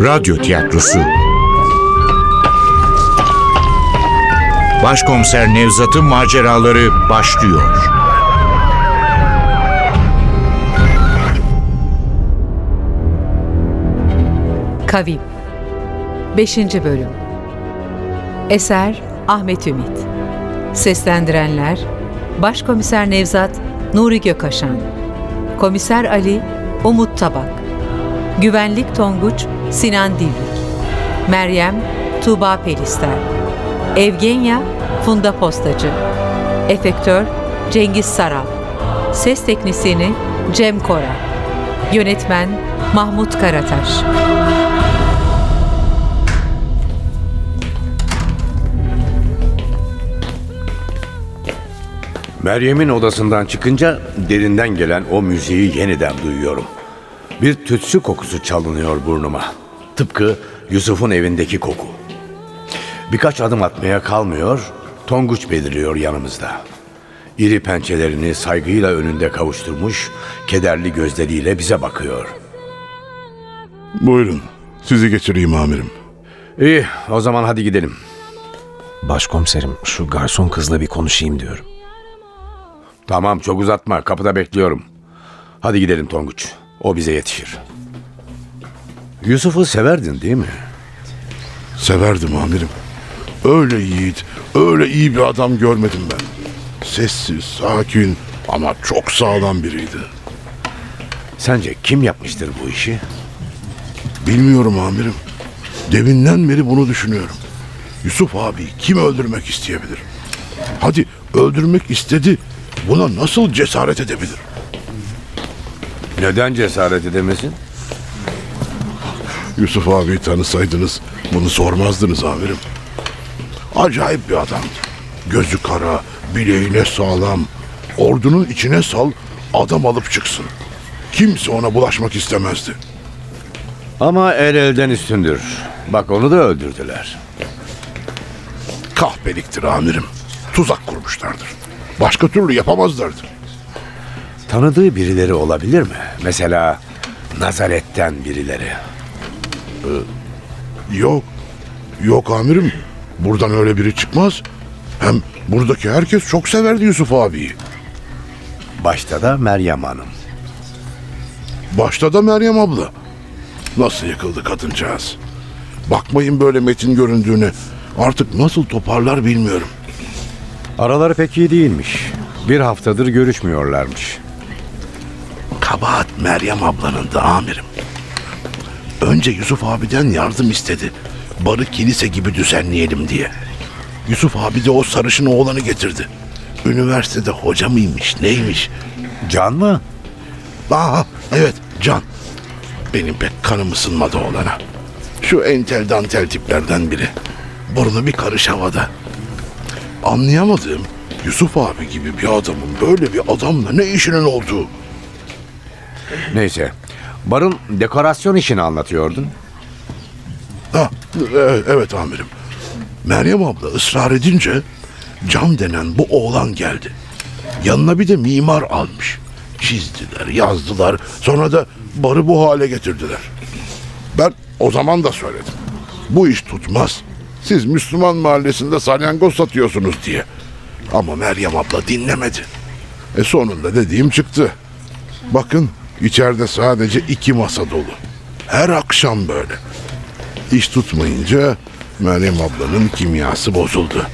Radyo Tiyatrosu. Başkomiser Nevzat'ın maceraları başlıyor. Kavim. 5. Bölüm. Eser Ahmet Ümit. Seslendirenler Başkomiser Nevzat Nuri Gökaşan. Komiser Ali Umut Tabak. Güvenlik Tonguç Sinan Divrik Meryem Tuğba Pelister Evgenya Funda Postacı Efektör Cengiz Saral Ses Teknisini Cem Kora Yönetmen Mahmut Karataş Meryem'in odasından çıkınca derinden gelen o müziği yeniden duyuyorum. Bir tütsü kokusu çalınıyor burnuma. Tıpkı Yusuf'un evindeki koku. Birkaç adım atmaya kalmıyor, Tonguç beliriyor yanımızda. İri pençelerini saygıyla önünde kavuşturmuş, kederli gözleriyle bize bakıyor. Buyurun. Sizi geçireyim amirim. İyi, o zaman hadi gidelim. Başkomiserim şu garson kızla bir konuşayım diyorum. Tamam, çok uzatma. Kapıda bekliyorum. Hadi gidelim Tonguç. O bize yetişir. Yusuf'u severdin değil mi? Severdim amirim. Öyle yiğit, öyle iyi bir adam görmedim ben. Sessiz, sakin ama çok sağlam biriydi. Sence kim yapmıştır bu işi? Bilmiyorum amirim. Deminden beri bunu düşünüyorum. Yusuf abi kim öldürmek isteyebilir? Hadi öldürmek istedi. Buna nasıl cesaret edebilir? Neden cesaret edemesin? Yusuf abi tanısaydınız bunu sormazdınız amirim. Acayip bir adamdı. Gözü kara, bileğine sağlam. Ordunun içine sal, adam alıp çıksın. Kimse ona bulaşmak istemezdi. Ama el elden üstündür. Bak onu da öldürdüler. Kahpeliktir amirim. Tuzak kurmuşlardır. Başka türlü yapamazlardı. Tanıdığı birileri olabilir mi? Mesela Nazaret'ten birileri. Yok, yok amirim. Buradan öyle biri çıkmaz. Hem buradaki herkes çok severdi Yusuf abiyi. Başta da Meryem Hanım. Başta da Meryem abla. Nasıl yıkıldı kadıncağız. Bakmayın böyle metin göründüğüne. Artık nasıl toparlar bilmiyorum. Araları pek iyi değilmiş. Bir haftadır görüşmüyorlarmış. Kabahat Meryem ablanın da amirim. Önce Yusuf abiden yardım istedi. Barı kilise gibi düzenleyelim diye. Yusuf abi de o sarışın oğlanı getirdi. Üniversitede hoca mıymış neymiş? Can mı? Aa evet Can. Benim pek kanım ısınmadı oğlana. Şu entel dantel tiplerden biri. Burnu bir karış havada. Anlayamadığım Yusuf abi gibi bir adamın böyle bir adamla ne işinin olduğu. Neyse. Barın dekorasyon işini anlatıyordun. Ha, e- evet amirim. Meryem abla ısrar edince Can denen bu oğlan geldi. Yanına bir de mimar almış. Çizdiler, yazdılar. Sonra da barı bu hale getirdiler. Ben o zaman da söyledim. Bu iş tutmaz. Siz Müslüman mahallesinde salyangoz satıyorsunuz diye. Ama Meryem abla dinlemedi. E sonunda dediğim çıktı. Bakın içeride sadece iki masa dolu. Her akşam böyle. İş tutmayınca Meryem ablanın kimyası bozuldu.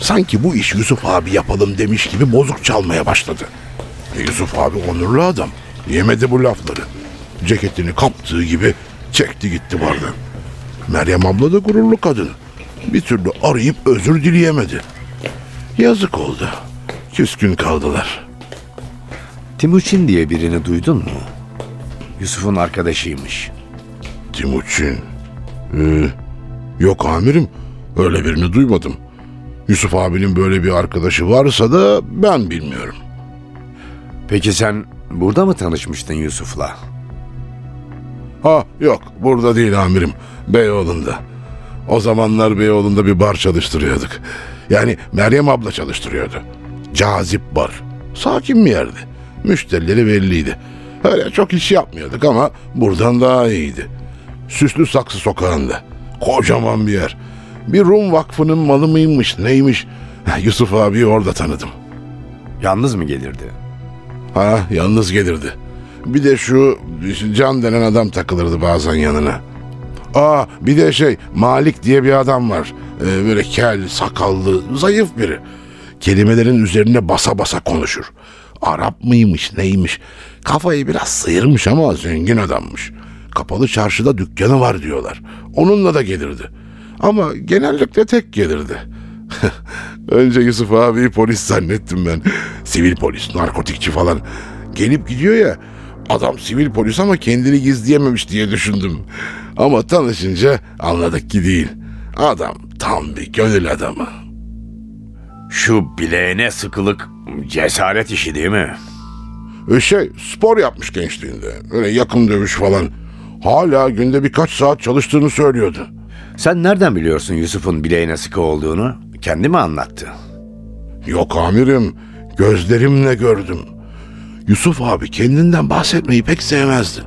Sanki bu iş Yusuf abi yapalım demiş gibi bozuk çalmaya başladı. E Yusuf abi onurlu adam. Yemedi bu lafları. Ceketini kaptığı gibi çekti gitti bardan. Meryem abla da gururlu kadın. Bir türlü arayıp özür dileyemedi. Yazık oldu. Küskün kaldılar. Timuçin diye birini duydun mu? Yusuf'un arkadaşıymış. Timuçin. Ee, yok amirim. Öyle birini duymadım. Yusuf abinin böyle bir arkadaşı varsa da ben bilmiyorum. Peki sen burada mı tanışmıştın Yusuf'la? Ha yok burada değil amirim. Beyoğlu'nda. O zamanlar Beyoğlu'nda bir bar çalıştırıyorduk. Yani Meryem abla çalıştırıyordu. Cazip bar. Sakin bir yerdi. Müşterileri belliydi. Öyle çok iş yapmıyorduk ama buradan daha iyiydi. Süslü Saksı sokağında. Kocaman bir yer. Bir Rum vakfının malı mıymış neymiş. Yusuf abi orada tanıdım. Yalnız mı gelirdi? Ha yalnız gelirdi. Bir de şu Can denen adam takılırdı bazen yanına. Aa bir de şey Malik diye bir adam var. Ee, böyle kel, sakallı, zayıf biri. Kelimelerin üzerine basa basa konuşur. Arap mıymış neymiş. Kafayı biraz sıyırmış ama zengin adammış. Kapalı çarşıda dükkanı var diyorlar. Onunla da gelirdi. Ama genellikle tek gelirdi. Önce Yusuf abi polis zannettim ben. Sivil polis, narkotikçi falan. Gelip gidiyor ya. Adam sivil polis ama kendini gizleyememiş diye düşündüm. Ama tanışınca anladık ki değil. Adam tam bir gönül adamı. Şu bileğine sıkılık cesaret işi değil mi? E Şey spor yapmış gençliğinde. Öyle yakın dövüş falan. Hala günde birkaç saat çalıştığını söylüyordu. Sen nereden biliyorsun Yusuf'un bileğine sıkı olduğunu? Kendi mi anlattı? Yok amirim, gözlerimle gördüm. Yusuf abi kendinden bahsetmeyi pek sevmezdi.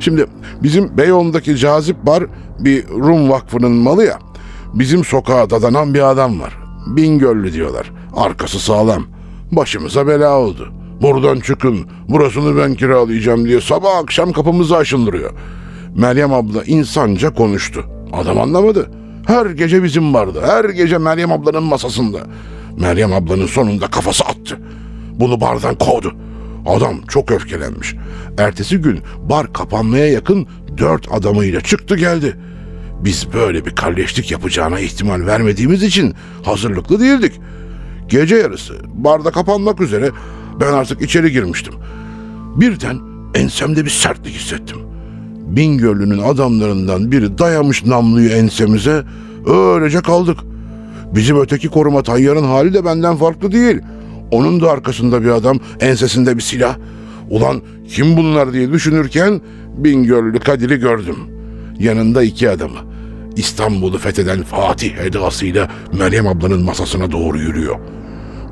Şimdi bizim Beyoğlu'ndaki cazip bar bir Rum vakfının malı ya. Bizim sokağa dadanan bir adam var. Bingöllü diyorlar. Arkası sağlam. Başımıza bela oldu. Buradan çıkın, burasını ben kiralayacağım diye sabah akşam kapımızı aşındırıyor. Meryem abla insanca konuştu. Adam anlamadı. Her gece bizim vardı. Her gece Meryem ablanın masasında. Meryem ablanın sonunda kafası attı. Bunu bardan kovdu. Adam çok öfkelenmiş. Ertesi gün bar kapanmaya yakın dört adamıyla çıktı geldi. Biz böyle bir kalleşlik yapacağına ihtimal vermediğimiz için hazırlıklı değildik. Gece yarısı barda kapanmak üzere ben artık içeri girmiştim. Birden ensemde bir sertlik hissettim. Bingöllü'nün adamlarından biri dayamış namluyu ensemize öylece kaldık. Bizim öteki koruma tayyarın hali de benden farklı değil. Onun da arkasında bir adam, ensesinde bir silah. Ulan kim bunlar diye düşünürken Bingöllü Kadir'i gördüm. Yanında iki adamı. İstanbul'u fetheden Fatih edasıyla Meryem ablanın masasına doğru yürüyor.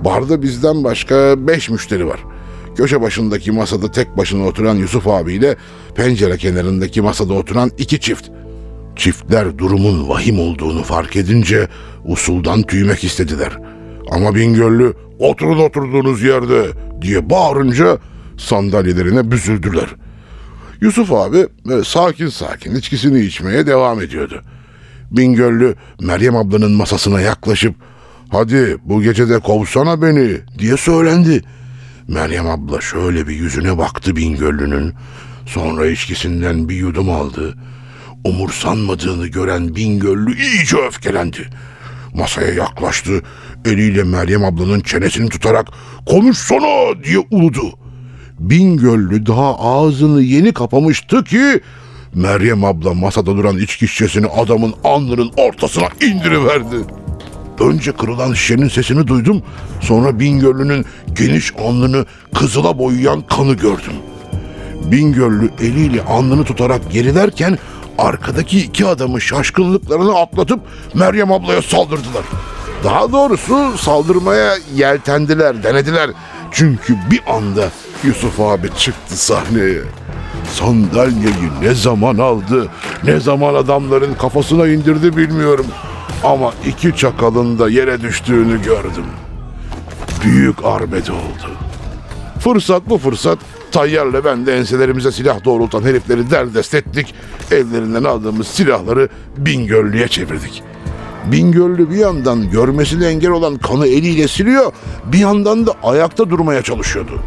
Barda bizden başka beş müşteri var. Köşe başındaki masada tek başına oturan Yusuf abiyle pencere kenarındaki masada oturan iki çift. Çiftler durumun vahim olduğunu fark edince usuldan tüymek istediler. Ama Bingöllü oturun oturduğunuz yerde diye bağırınca sandalyelerine büzüldüler. Yusuf abi e, sakin sakin içkisini içmeye devam ediyordu. Bingöllü Meryem ablanın masasına yaklaşıp hadi bu gece de kovsana beni diye söylendi. Meryem abla şöyle bir yüzüne baktı Bingöllü'nün. Sonra içkisinden bir yudum aldı. Umursanmadığını gören Bingöllü iyice öfkelendi. Masaya yaklaştı. Eliyle Meryem ablanın çenesini tutarak konuşsana diye uludu. Bingöllü daha ağzını yeni kapamıştı ki Meryem abla masada duran içki şişesini adamın alnının ortasına indiriverdi. Önce kırılan şişenin sesini duydum. Sonra Bingöllü'nün geniş alnını kızıla boyayan kanı gördüm. Bingöllü eliyle alnını tutarak gerilerken arkadaki iki adamı şaşkınlıklarını atlatıp Meryem ablaya saldırdılar. Daha doğrusu saldırmaya yeltendiler, denediler. Çünkü bir anda Yusuf abi çıktı sahneye. Sandalyeyi ne zaman aldı, ne zaman adamların kafasına indirdi bilmiyorum. Ama iki çakalın da yere düştüğünü gördüm. Büyük arbede oldu. Fırsat bu fırsat Tayyar'la ben de enselerimize silah doğrultan herifleri derdest ettik. Ellerinden aldığımız silahları Bingöllü'ye çevirdik. Bingöllü bir yandan görmesine engel olan kanı eliyle siliyor, bir yandan da ayakta durmaya çalışıyordu.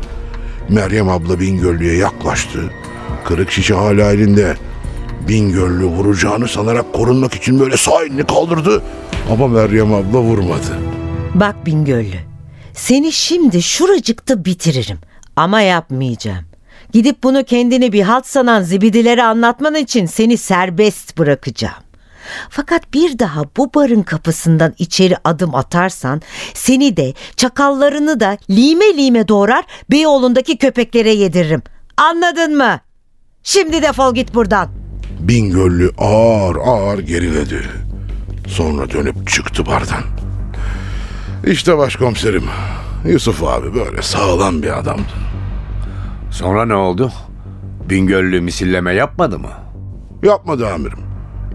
Meryem abla Bingöllü'ye yaklaştı. Kırık şişe hala elinde. Bingöllü vuracağını sanarak korunmak için böyle sağ elini kaldırdı. Ama Meryem abla vurmadı. Bak Bingöllü, seni şimdi şuracıkta bitiririm ama yapmayacağım. Gidip bunu kendini bir halt sanan zibidilere anlatman için seni serbest bırakacağım. Fakat bir daha bu barın kapısından içeri adım atarsan seni de çakallarını da lime lime doğrar Beyoğlu'ndaki köpeklere yediririm. Anladın mı? Şimdi defol git buradan. Bingöllü ağır ağır geriledi. Sonra dönüp çıktı bardan. İşte başkomiserim. Yusuf abi böyle sağlam bir adamdı. Sonra ne oldu? Bingöllü misilleme yapmadı mı? Yapmadı amirim.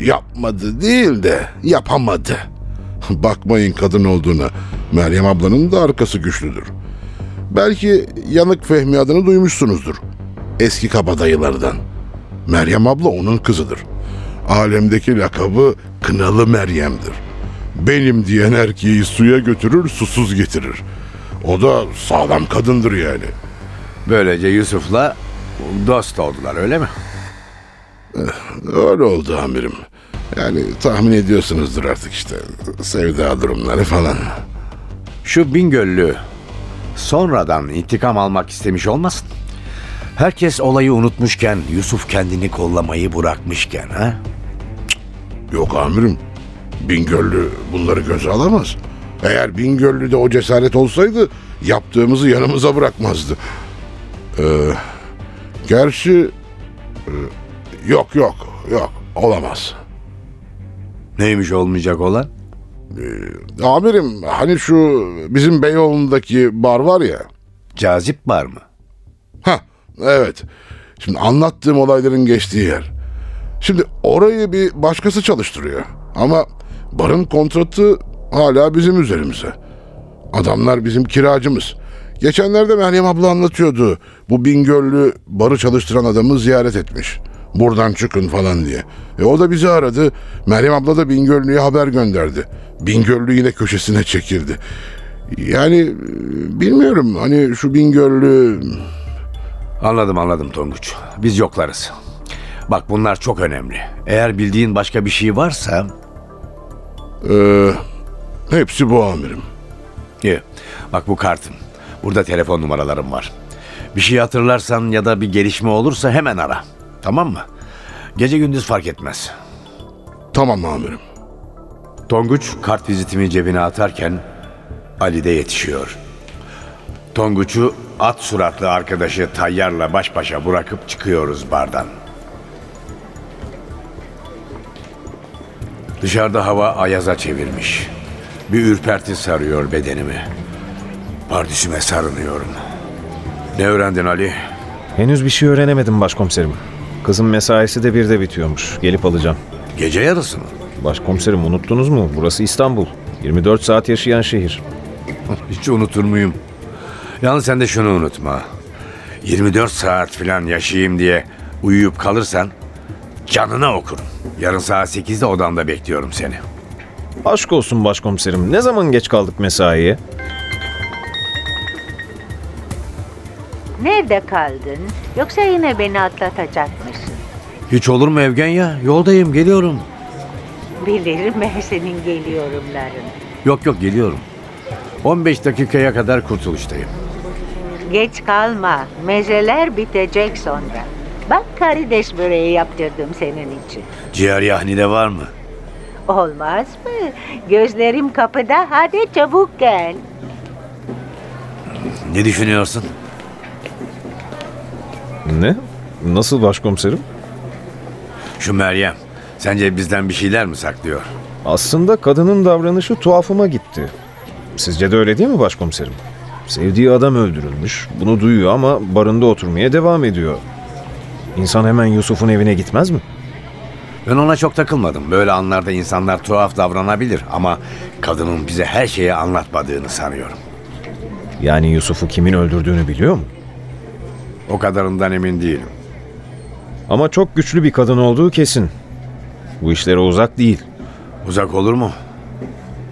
Yapmadı değil de yapamadı. Bakmayın kadın olduğuna. Meryem ablanın da arkası güçlüdür. Belki Yanık Fehmi adını duymuşsunuzdur. Eski kabadayılardan. Meryem abla onun kızıdır. Alemdeki lakabı Kınalı Meryem'dir. Benim diyen erkeği suya götürür, susuz getirir. O da sağlam kadındır yani. Böylece Yusuf'la dost oldular öyle mi? Öyle oldu amirim. Yani tahmin ediyorsunuzdur artık işte. Sevda durumları falan. Şu Bingöllü sonradan intikam almak istemiş olmasın? Herkes olayı unutmuşken Yusuf kendini kollamayı bırakmışken ha? Yok amirim. Bingöllü bunları göze alamaz. Eğer Bingöllü'de o cesaret olsaydı yaptığımızı yanımıza bırakmazdı. Ee, gerçi e, yok yok yok olamaz. Neymiş olmayacak olan? Amirim hani şu bizim Beyoğlu'ndaki bar var ya. Cazip var mı? Ha evet. Şimdi anlattığım olayların geçtiği yer. Şimdi orayı bir başkası çalıştırıyor. Ama barın kontratı hala bizim üzerimize. Adamlar bizim kiracımız. Geçenlerde Meryem abla anlatıyordu. Bu Bingöllü barı çalıştıran adamı ziyaret etmiş. Buradan çıkın falan diye. E o da bizi aradı. Meryem abla da Bingöllü'ye haber gönderdi. Bingöllü yine köşesine çekildi. Yani e, bilmiyorum hani şu Bingöllü... Anladım anladım Tonguç. Biz yoklarız. Bak bunlar çok önemli. Eğer bildiğin başka bir şey varsa... Ee, hepsi bu amirim. İyi. Bak bu kartım. Burada telefon numaralarım var. Bir şey hatırlarsan ya da bir gelişme olursa hemen ara. Tamam mı? Gece gündüz fark etmez. Tamam amirim. Tonguç kart vizitimi cebine atarken Ali de yetişiyor. Tonguç'u at suratlı arkadaşı Tayyar'la baş başa bırakıp çıkıyoruz bardan. Dışarıda hava ayaza çevirmiş. Bir ürperti sarıyor bedenimi. Pardüsüme sarınıyorum. Ne öğrendin Ali? Henüz bir şey öğrenemedim başkomiserim. Kızın mesaisi de birde bitiyormuş. Gelip alacağım. Gece yarısı mı? Başkomiserim unuttunuz mu? Burası İstanbul. 24 saat yaşayan şehir. Hiç unutur muyum? Yalnız sen de şunu unutma. 24 saat falan yaşayayım diye uyuyup kalırsan canına okurum. Yarın saat 8'de odamda bekliyorum seni. Aşk olsun başkomiserim. Ne zaman geç kaldık mesaiye? Nerede kaldın? Yoksa yine beni atlatacak mısın? Hiç olur mu Evgenya? Yoldayım, geliyorum. Bilirim ben senin geliyorumların. Yok yok geliyorum. 15 dakikaya kadar kurtuluştayım. Geç kalma. Mezeler bitecek sonra. Bak karides böreği yaptırdım senin için. Ciğer yahni de var mı? Olmaz mı? Gözlerim kapıda. Hadi çabuk gel. Ne düşünüyorsun? Ne? Nasıl başkomiserim? Şu Meryem. Sence bizden bir şeyler mi saklıyor? Aslında kadının davranışı tuhafıma gitti. Sizce de öyle değil mi başkomiserim? Sevdiği adam öldürülmüş. Bunu duyuyor ama barında oturmaya devam ediyor. İnsan hemen Yusuf'un evine gitmez mi? Ben ona çok takılmadım. Böyle anlarda insanlar tuhaf davranabilir ama kadının bize her şeyi anlatmadığını sanıyorum. Yani Yusuf'u kimin öldürdüğünü biliyor mu? O kadarından emin değilim. Ama çok güçlü bir kadın olduğu kesin. Bu işlere uzak değil. Uzak olur mu?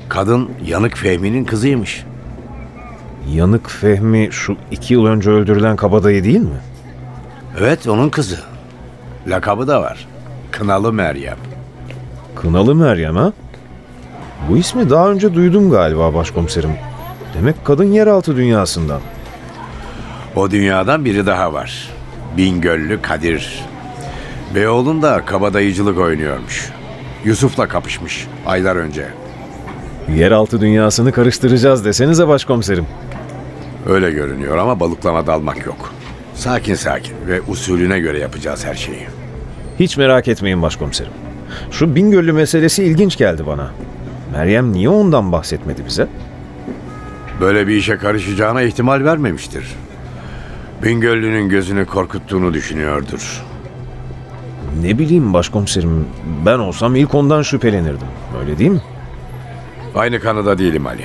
Kadın Yanık Fehmi'nin kızıymış. Yanık Fehmi şu iki yıl önce öldürülen kabadayı değil mi? Evet onun kızı. Lakabı da var. Kınalı Meryem. Kınalı Meryem ha? Bu ismi daha önce duydum galiba başkomiserim. Demek kadın yeraltı dünyasından. O dünyadan biri daha var. Bingöllü Kadir. Beyoğlu'nda kabadayıcılık oynuyormuş. Yusuf'la kapışmış aylar önce. Yeraltı dünyasını karıştıracağız desenize başkomiserim. Öyle görünüyor ama balıklama dalmak yok. Sakin sakin ve usulüne göre yapacağız her şeyi. Hiç merak etmeyin başkomiserim. Şu Bingöllü meselesi ilginç geldi bana. Meryem niye ondan bahsetmedi bize? Böyle bir işe karışacağına ihtimal vermemiştir. Bingöllü'nün gözünü korkuttuğunu düşünüyordur. Ne bileyim başkomiserim, ben olsam ilk ondan şüphelenirdim. Öyle değil mi? Aynı kanıda değilim Ali.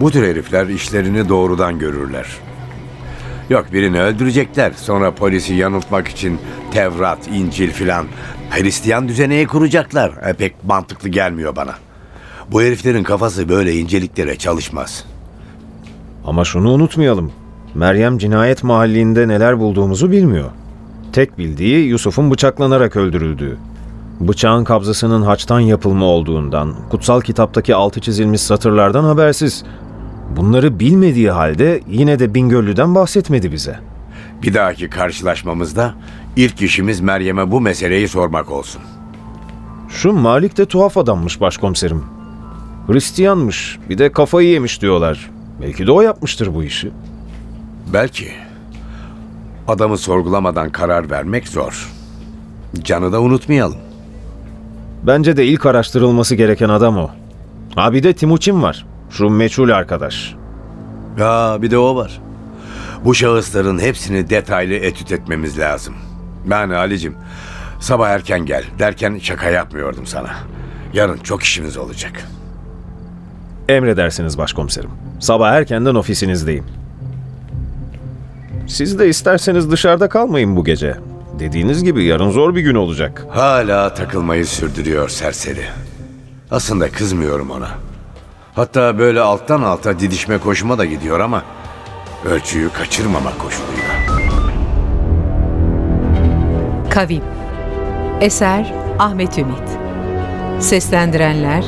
Bu tür herifler işlerini doğrudan görürler. Yok birini öldürecekler. Sonra polisi yanıltmak için Tevrat, İncil filan Hristiyan düzeneyi kuracaklar. E, pek mantıklı gelmiyor bana. Bu heriflerin kafası böyle inceliklere çalışmaz. Ama şunu unutmayalım. Meryem cinayet mahallinde neler bulduğumuzu bilmiyor. Tek bildiği Yusuf'un bıçaklanarak öldürüldüğü. Bıçağın kabzasının haçtan yapılma olduğundan, kutsal kitaptaki altı çizilmiş satırlardan habersiz. Bunları bilmediği halde yine de Bingöllü'den bahsetmedi bize. Bir dahaki karşılaşmamızda ilk işimiz Meryem'e bu meseleyi sormak olsun. Şu Malik de tuhaf adammış başkomiserim. Hristiyanmış, bir de kafayı yemiş diyorlar. Belki de o yapmıştır bu işi. Belki. Adamı sorgulamadan karar vermek zor. Canı da unutmayalım. Bence de ilk araştırılması gereken adam o. Ha bir de Timuçin var. Şu meçhul arkadaş. Ya bir de o var. Bu şahısların hepsini detaylı etüt etmemiz lazım. Yani Ali'cim sabah erken gel derken şaka yapmıyordum sana. Yarın çok işimiz olacak. Emredersiniz başkomiserim. Sabah erkenden ofisinizdeyim. Siz de isterseniz dışarıda kalmayın bu gece. Dediğiniz gibi yarın zor bir gün olacak. Hala takılmayı sürdürüyor serseri. Aslında kızmıyorum ona. Hatta böyle alttan alta didişme koşuma da gidiyor ama ölçüyü kaçırmamak koşuluyla. Kavim Eser Ahmet Ümit. Seslendirenler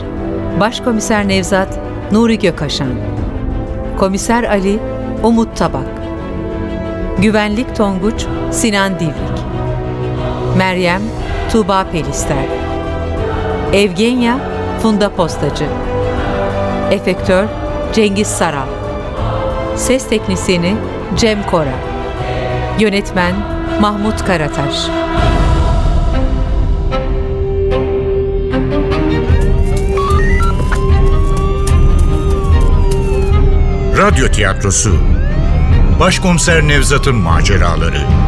Başkomiser Nevzat Nuri Gökaşan Komiser Ali Umut Tabak. Güvenlik Tonguç Sinan Divrik. Meryem Tuğba Pelister. Evgenya Funda Postacı Efektör Cengiz Saral. Ses Teknisini Cem Kora. Yönetmen Mahmut Karataş. Radyo tiyatrosu. Başkomiser Nevzat'ın maceraları